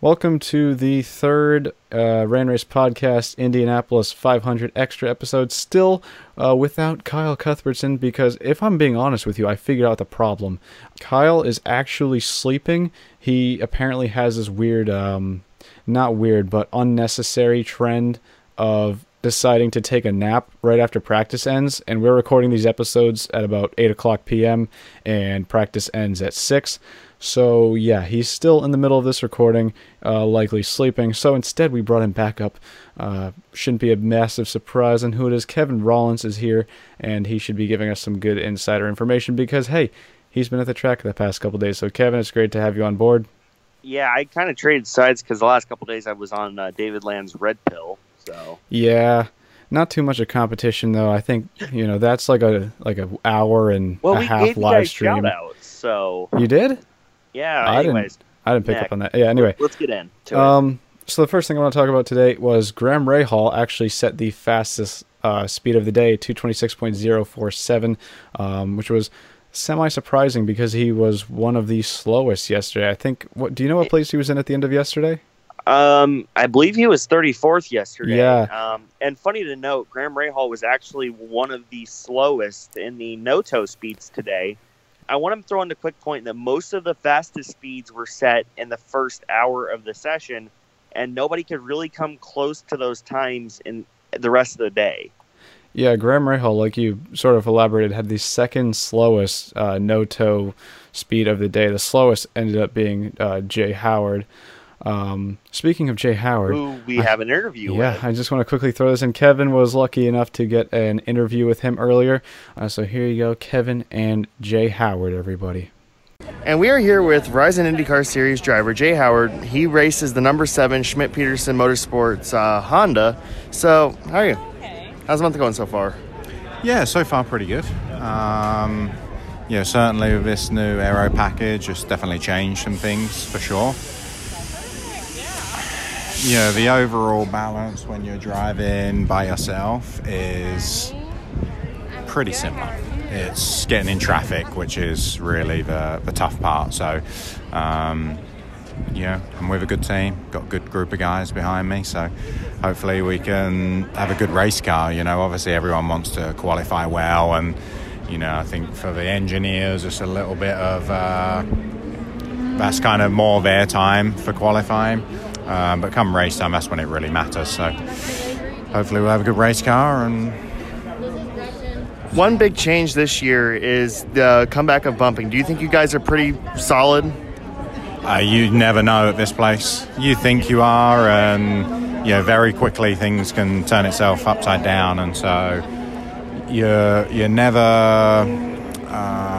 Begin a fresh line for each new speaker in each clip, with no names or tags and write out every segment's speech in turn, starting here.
Welcome to the third uh, Rain Race Podcast Indianapolis 500 extra episode. Still uh, without Kyle Cuthbertson because if I'm being honest with you, I figured out the problem. Kyle is actually sleeping. He apparently has this weird, um, not weird, but unnecessary trend of deciding to take a nap right after practice ends. And we're recording these episodes at about 8 o'clock p.m. and practice ends at 6. So yeah, he's still in the middle of this recording, uh, likely sleeping. So instead, we brought him back up. Uh, shouldn't be a massive surprise on who it is. Kevin Rollins is here, and he should be giving us some good insider information because hey, he's been at the track the past couple days. So Kevin, it's great to have you on board.
Yeah, I kind of traded sides because the last couple days I was on uh, David Land's red pill. So
yeah, not too much of competition though. I think you know that's like a like a hour and
well,
a half live stream.
outs, so
You did?
yeah.
I didn't-
anyways,
I didn't pick up on that. Yeah. Anyway,
let's get in. To it.
Um, so the first thing I want to talk about today was Graham Rahal actually set the fastest uh, speed of the day, 226.047, um, which was semi surprising because he was one of the slowest yesterday. I think. What do you know? What place he was in at the end of yesterday?
Um, I believe he was 34th yesterday.
Yeah.
Um, and funny to note, Graham Rahal was actually one of the slowest in the no-toe speeds today. I want to throw in the quick point that most of the fastest speeds were set in the first hour of the session, and nobody could really come close to those times in the rest of the day.
Yeah, Graham Rahal, like you sort of elaborated, had the second slowest uh, no toe speed of the day. The slowest ended up being uh, Jay Howard. Um, speaking of Jay Howard,
Who we have an interview with.
Yeah,
with.
I just want to quickly throw this in. Kevin was lucky enough to get an interview with him earlier. Uh, so here you go, Kevin and Jay Howard, everybody.
And we are here with Verizon IndyCar Series driver Jay Howard. He races the number seven Schmidt Peterson Motorsports uh, Honda. So, how are you? How's the month going so far?
Yeah, so far pretty good. Um, yeah, certainly with this new aero package, it's definitely changed some things for sure. Yeah, the overall balance when you're driving by yourself is pretty similar. It's getting in traffic, which is really the, the tough part. So, um, yeah, I'm with a good team, got a good group of guys behind me, so hopefully we can have a good race car. You know, obviously everyone wants to qualify well, and you know, I think for the engineers, it's a little bit of uh, that's kind of more their time for qualifying. Um, but come race time, that's when it really matters. So hopefully we'll have a good race car and
One big change this year is the comeback of bumping. Do you think you guys are pretty solid?
Uh, you never know at this place. You think you are, and yeah, very quickly things can turn itself upside down, and so you're you're never um,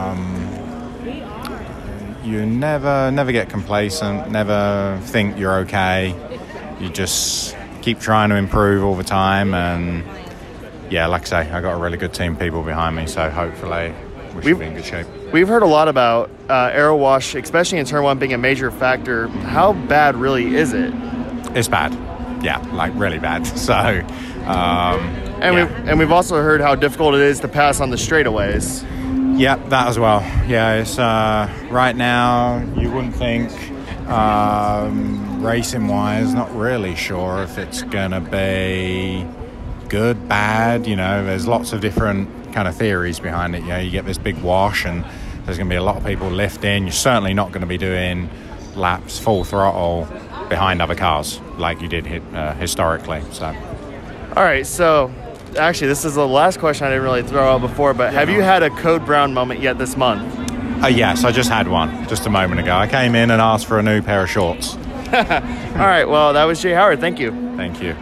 you never never get complacent. Never think you're okay. You just keep trying to improve all the time, and yeah, like I say, I got a really good team of people behind me, so hopefully we should be in good shape.
We've heard a lot about uh, aero wash, especially in turn one being a major factor. How bad really is it?
It's bad. Yeah, like really bad. So, um,
And,
yeah.
we, and we've also heard how difficult it is to pass on the straightaways.
Yeah, that as well. Yeah, it's uh, right now you wouldn't think um, racing wise, not really sure if it's gonna be good, bad. You know, there's lots of different kind of theories behind it. You know, you get this big wash, and there's gonna be a lot of people lifting. You're certainly not to be doing laps full throttle behind other cars like you did uh, historically. So.
All right, so actually, this is the last question I didn't really throw out before, but have you had a Code Brown moment yet this month?
Uh, yes, I just had one just a moment ago. I came in and asked for a new pair of shorts.
All right, well, that was Jay Howard. Thank you.
Thank you.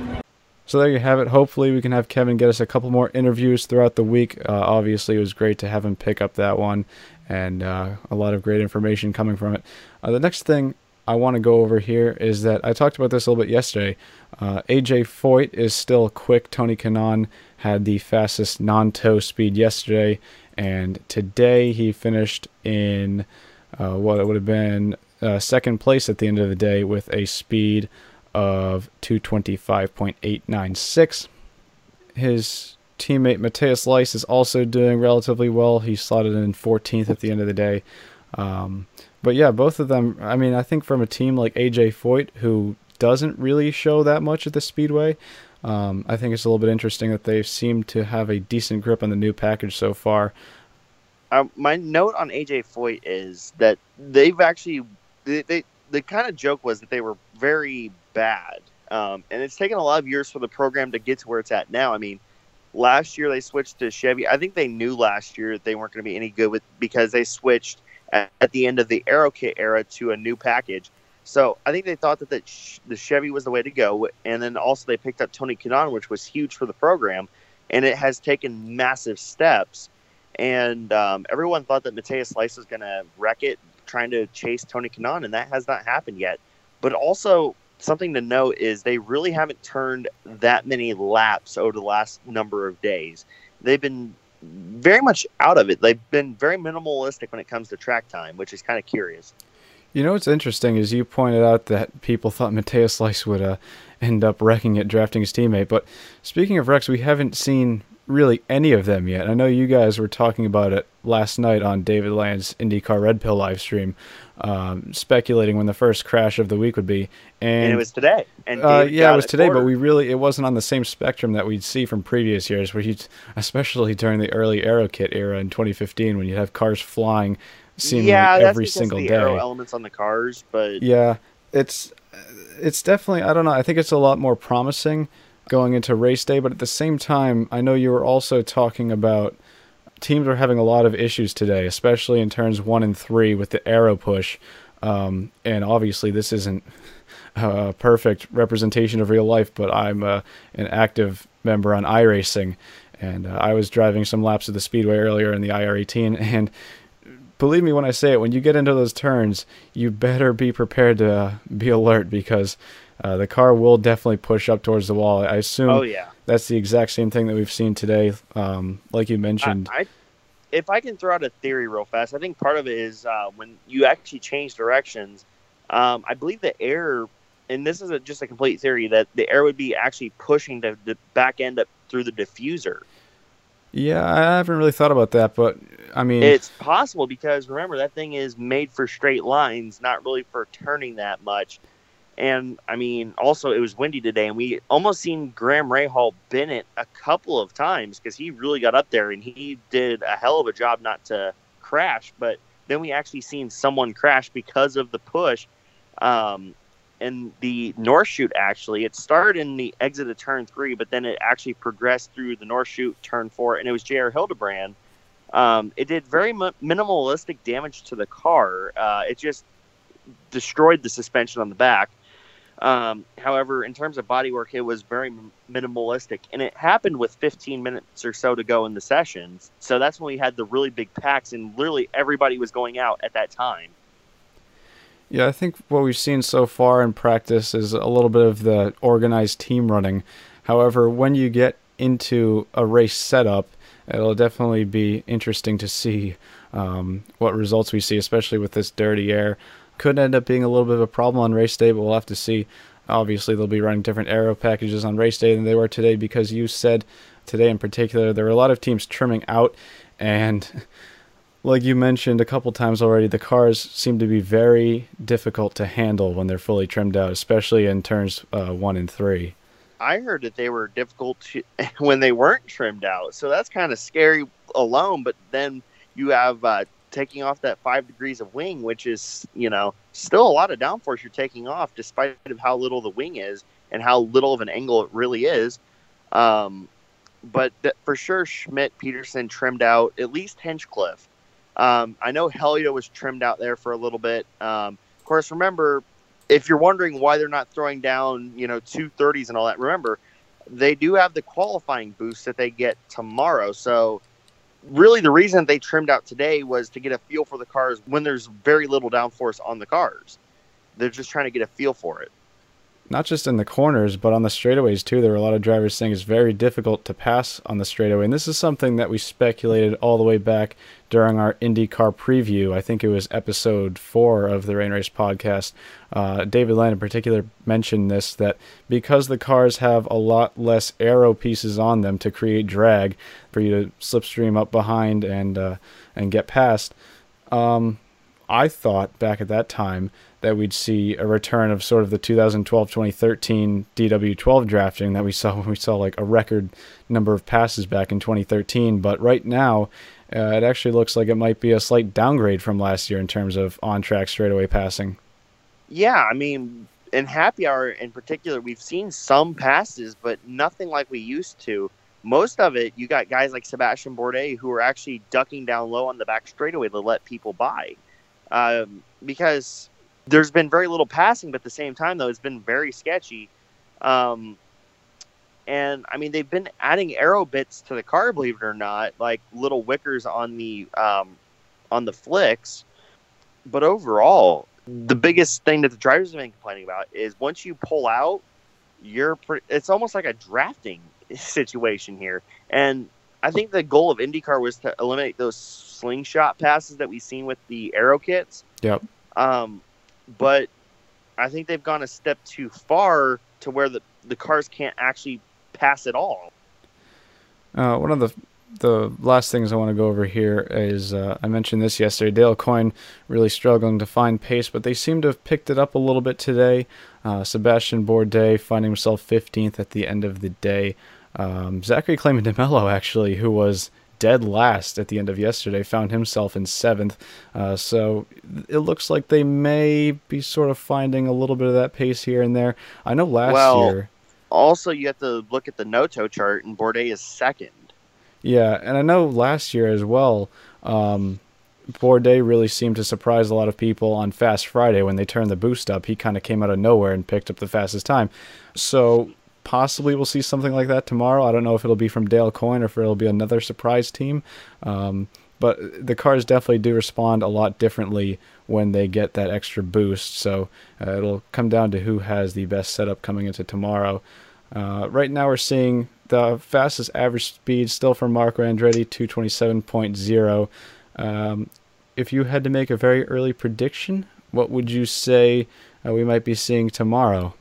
So there you have it. Hopefully, we can have Kevin get us a couple more interviews throughout the week. Uh, obviously, it was great to have him pick up that one, and uh, a lot of great information coming from it. Uh, the next thing I want to go over here is that I talked about this a little bit yesterday. Uh, AJ Foyt is still quick. Tony Kanaan had the fastest non-toe speed yesterday, and today he finished in uh, what it would have been uh, second place at the end of the day with a speed of 225.896. His teammate Matheus Leist is also doing relatively well. He slotted in 14th at the end of the day. Um, but yeah, both of them. I mean, I think from a team like AJ Foyt, who doesn't really show that much at the Speedway, um, I think it's a little bit interesting that they seem to have a decent grip on the new package so far.
Uh, my note on AJ Foyt is that they've actually they, they the kind of joke was that they were very bad, um, and it's taken a lot of years for the program to get to where it's at now. I mean, last year they switched to Chevy. I think they knew last year that they weren't going to be any good with because they switched at, at the end of the Aero Kit era to a new package. So I think they thought that the, the Chevy was the way to go, and then also they picked up Tony Kanaan, which was huge for the program, and it has taken massive steps. And um, everyone thought that Matheus Leist was going to wreck it, trying to chase Tony Kanaan, and that has not happened yet. But also something to note is they really haven't turned that many laps over the last number of days. They've been very much out of it. They've been very minimalistic when it comes to track time, which is kind of curious.
You know what's interesting is you pointed out that people thought Matheus Leist would uh, end up wrecking it, drafting his teammate. But speaking of wrecks, we haven't seen really any of them yet. I know you guys were talking about it last night on David Land's IndyCar Red Pill live stream, um, speculating when the first crash of the week would be. And,
and it was today. And
uh, yeah, it was today, but we really it wasn't on the same spectrum that we'd see from previous years, where you, especially during the early Aero Kit era in 2015, when you'd have cars flying seemingly
yeah,
every single
the
day.
Elements on the cars, but
yeah, it's it's definitely I don't know. I think it's a lot more promising going into race day, but at the same time, I know you were also talking about teams are having a lot of issues today, especially in turns one and three with the aero push. Um, and obviously, this isn't a perfect representation of real life, but I'm uh, an active member on iRacing, and uh, I was driving some laps of the speedway earlier in the IR18, and believe me when I say it, when you get into those turns, you better be prepared to uh, be alert because uh, the car will definitely push up towards the wall. I assume.
Oh yeah.
That's the exact same thing that we've seen today. Um, like you mentioned.
I, I, if I can throw out a theory real fast, I think part of it is uh, when you actually change directions. Um, I believe the air, and this is a, just a complete theory, that the air would be actually pushing the, the back end up through the diffuser.
Yeah, I haven't really thought about that, but I mean,
it's possible because remember that thing is made for straight lines, not really for turning that much. And I mean, also it was windy today, and we almost seen Graham Rahal Bennett a couple of times because he really got up there and he did a hell of a job not to crash. But then we actually seen someone crash because of the push. Um, and the North Chute actually, it started in the exit of turn three, but then it actually progressed through the North Chute turn four, and it was J.R. Hildebrand. Um, it did very minimalistic damage to the car. Uh, it just destroyed the suspension on the back. Um, however, in terms of bodywork, it was very minimalistic, and it happened with 15 minutes or so to go in the sessions. So that's when we had the really big packs, and literally everybody was going out at that time.
Yeah, I think what we've seen so far in practice is a little bit of the organized team running. However, when you get into a race setup, it'll definitely be interesting to see um, what results we see, especially with this dirty air could end up being a little bit of a problem on race day, but we'll have to see. Obviously, they'll be running different aero packages on race day than they were today because you said today in particular there were a lot of teams trimming out, and like you mentioned a couple times already, the cars seem to be very difficult to handle when they're fully trimmed out, especially in turns uh, one and three.
I heard that they were difficult to, when they weren't trimmed out, so that's kind of scary alone. But then you have uh, taking off that five degrees of wing, which is you know still a lot of downforce you're taking off, despite of how little the wing is and how little of an angle it really is. Um, but th- for sure, Schmidt Peterson trimmed out at least Hinchcliffe. Um, I know Helio was trimmed out there for a little bit. Um, of course, remember if you're wondering why they're not throwing down you know two thirties and all that, remember they do have the qualifying boost that they get tomorrow. So really the reason they trimmed out today was to get a feel for the cars when there's very little downforce on the cars. They're just trying to get a feel for it.
Not just in the corners, but on the straightaways too. There were a lot of drivers saying it's very difficult to pass on the straightaway. And this is something that we speculated all the way back during our IndyCar preview. I think it was episode four of the Rain Race podcast. Uh, David Land, in particular, mentioned this that because the cars have a lot less aero pieces on them to create drag for you to slipstream up behind and uh, and get past. Um, I thought back at that time that we'd see a return of sort of the 2012-2013 DW12 drafting that we saw when we saw like a record number of passes back in 2013. But right now, uh, it actually looks like it might be a slight downgrade from last year in terms of on-track straightaway passing.
Yeah, I mean, in happy hour in particular, we've seen some passes, but nothing like we used to. Most of it, you got guys like Sebastian Bourdais who are actually ducking down low on the back straightaway to let people by, um, because there's been very little passing, but at the same time, though, it's been very sketchy. Um, and I mean, they've been adding aero bits to the car, believe it or not, like little wickers on the um, on the flicks. But overall, the biggest thing that the drivers have been complaining about is once you pull out, you're pre- it's almost like a drafting situation here. And I think the goal of IndyCar was to eliminate those slingshot passes that we've seen with the aero kits.
Yep.
Um, but I think they've gone a step too far to where the, the cars can't actually pass at all.
Uh, one of the the last things I want to go over here is uh, I mentioned this yesterday. Dale Coyne really struggling to find pace, but they seem to have picked it up a little bit today. Uh, Sebastian Bourdais finding himself 15th at the end of the day. Um, Zachary Claman DeMelo, actually, who was dead last at the end of yesterday, found himself in seventh. Uh, so it looks like they may be sort of finding a little bit of that pace here and there. I know last
Well,
year.
Also, you have to look at the Noto chart, and Bourdais is second.
Yeah, and I know last year as well, um, Bourdais really seemed to surprise a lot of people on Fast Friday when they turned the boost up. He kind of came out of nowhere and picked up the fastest time. So possibly we'll see something like that tomorrow. I don't know if it'll be from Dale Coyne or if it'll be another surprise team. Um, but the cars definitely do respond a lot differently when they get that extra boost. So uh, it'll come down to who has the best setup coming into tomorrow. Uh, right now we're seeing the fastest average speed still for Marco Andretti, 227.0. Um, if you had to make a very early prediction, what would you say uh, we might be seeing tomorrow?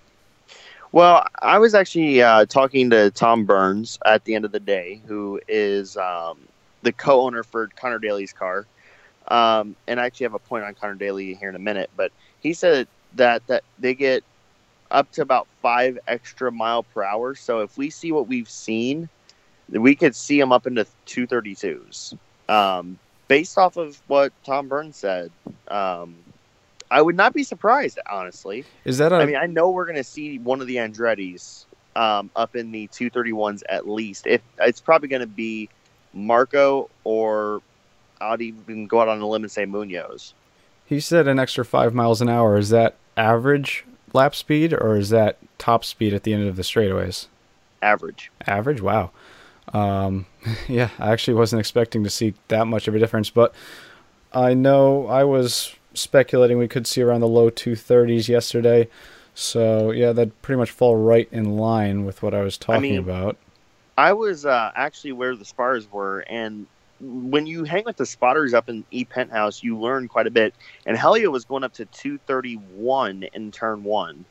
Well, I was actually uh, talking to Tom Burns at the end of the day, who is um, the co-owner for Connor Daly's car, um, and I actually have a point on Connor Daly here in a minute. But he said that that they get up to about five extra mile per hour. So if we see what we've seen, we could see them up into two thirty twos. Um, based off of what Tom Burns said, um, I would not be surprised, honestly.
Is that a
I mean, I know we're going to see one of the Andretti's um, up in the 231s at least. If it's probably going to be Marco or I'd even go out on a limb and say Munoz.
He said an extra five miles an hour. Is that average lap speed or is that top speed at the end of the straightaways?
Average.
Average? Wow. Um, yeah, I actually wasn't expecting to see that much of a difference, but I know I was speculating we could see around the low 230s yesterday. So, yeah, that pretty much fall right in line with what I was talking
mean,
about.
I was uh, actually where the spars were, and when you hang with the spotters up in E Penthouse, you learn quite a bit. And Helio was going up to 231 in turn one.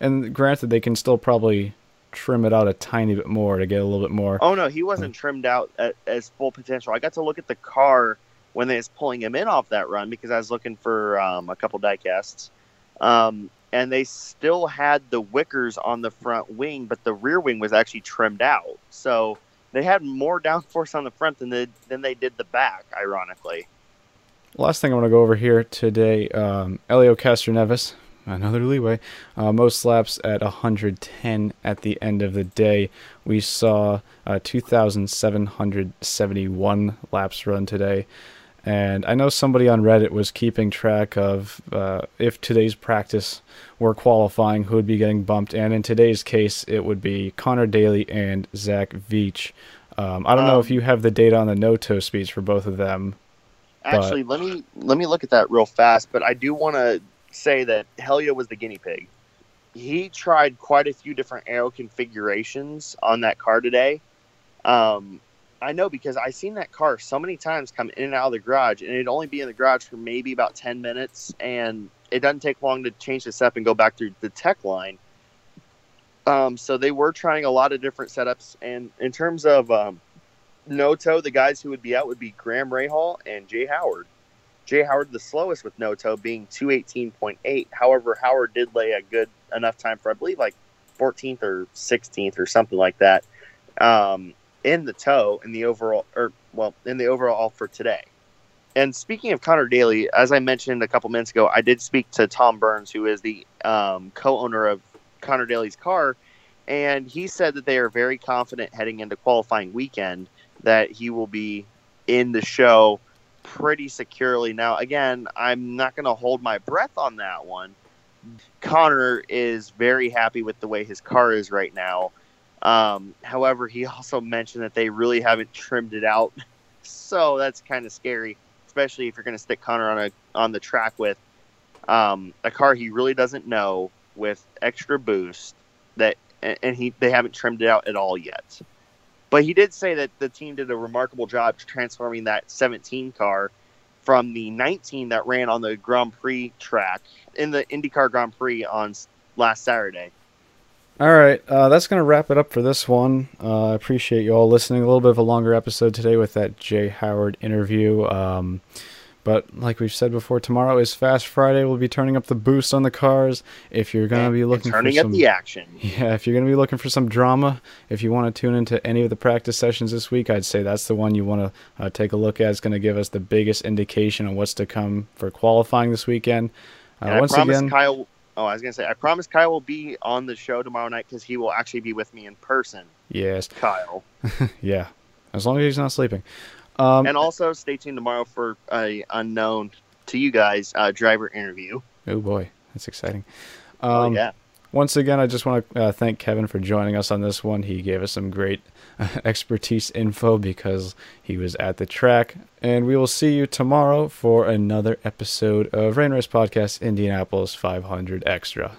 And granted, they can still probably trim it out a tiny bit more to get a little bit more.
Oh no, he wasn't trimmed out at, as full potential. I got to look at the car when they was pulling him in off that run because I was looking for um, a couple diecasts, um, and they still had the wickers on the front wing, but the rear wing was actually trimmed out. So they had more downforce on the front than they, than they did the back. Ironically,
Last thing I want to go over here today, um, Helio Castroneves, another leeway, uh, most laps at 110 at the end of the day. We saw uh, 2,771 laps run today. And I know somebody on Reddit was keeping track of uh, if today's practice were qualifying, who would be getting bumped. And in today's case, it would be Connor Daly and Zach Veach. Um, I don't know
Um,
if you have the data on the no-toe speeds for both of them.
actually, let me let me look at that real fast. But I do want to say that Helio was the guinea pig. He tried quite a few different aero configurations on that car today. Um, I know because I seen that car so many times come in and out of the garage, and it'd only be in the garage for maybe about ten minutes, and it doesn't take long to change this up and go back through the tech line. Um, so they were trying a lot of different setups, and in terms of um, Noto, the guys who would be out would be Graham Rahal and Jay Howard. Jay Howard the slowest with no toe being 218.8. However, Howard did lay a good enough time for I believe like 14th or 16th or something like that um, in the toe in the overall or well in the overall for today. And speaking of Connor Daly, as I mentioned a couple minutes ago, I did speak to Tom Burns, who is the um, co-owner of Connor Daly's car, and he said that they are very confident heading into qualifying weekend that he will be in the show pretty securely. Now, again, I'm not going to hold my breath on that one. Connor is very happy with the way his car is right now. Um, however, he also mentioned that they really haven't trimmed it out, so that's kind of scary, especially if you're going to stick Connor on a on the track with um, a car he really doesn't know with extra boost that and he they haven't trimmed it out at all yet. But he did say that the team did a remarkable job transforming that 17 car from the 19 that ran on the Grand Prix track in the IndyCar Grand Prix on last Saturday.
All right, uh, that's going to wrap it up for this one. Uh, I appreciate you all listening. A little bit of a longer episode today with that Jay Howard interview. Um, but like we've said before, tomorrow is Fast Friday. We'll be turning up the boost on the cars. If you're going to be looking
turning
for some,
up the action,
yeah, if you're going to be looking for some drama, if you want to tune into any of the practice sessions this week, I'd say that's the one you want to uh, take a look at. It's going to give us the biggest indication on what's to come for qualifying this weekend.
Uh, once again, Kyle. Oh, I was gonna say, I promise Kyle will be on the show tomorrow night because he will actually be with me in person.
Yes,
Kyle.
yeah, as long as he's not sleeping. Um,
and also stay tuned tomorrow for a unknown to you guys uh, driver interview.
Oh boy, that's exciting.
Oh, um, oh, yeah.
Once again, I just want to uh, thank Kevin for joining us on this one. He gave us some great expertise info because he was at the track. And we will see you tomorrow for another episode of Rain Race Podcast Indianapolis 500 Extra.